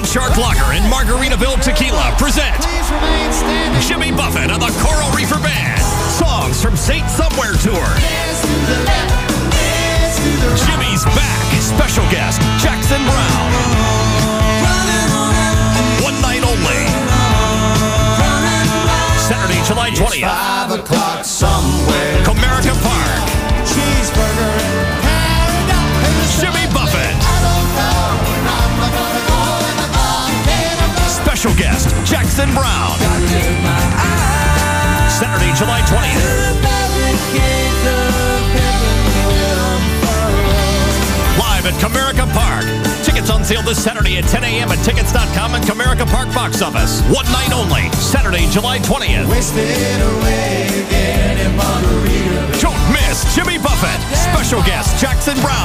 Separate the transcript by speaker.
Speaker 1: Land Shark Lager and Margaritaville Tequila present Jimmy Buffett and the Coral Reefer Band. Songs from Saint Somewhere Tour. Jimmy's back. Special guest Jackson Browne. One night only. Saturday, July 20th. Special guest Jackson Browne. Saturday, July 20th. Live at Comerica Park. Tickets on sale this Saturday at 10 a.m. at tickets.com and Comerica Park box office. One night only. Saturday, July 20th.
Speaker 2: Wasted away again in.
Speaker 1: Don't miss Jimmy Buffett. Special guest Jackson Browne.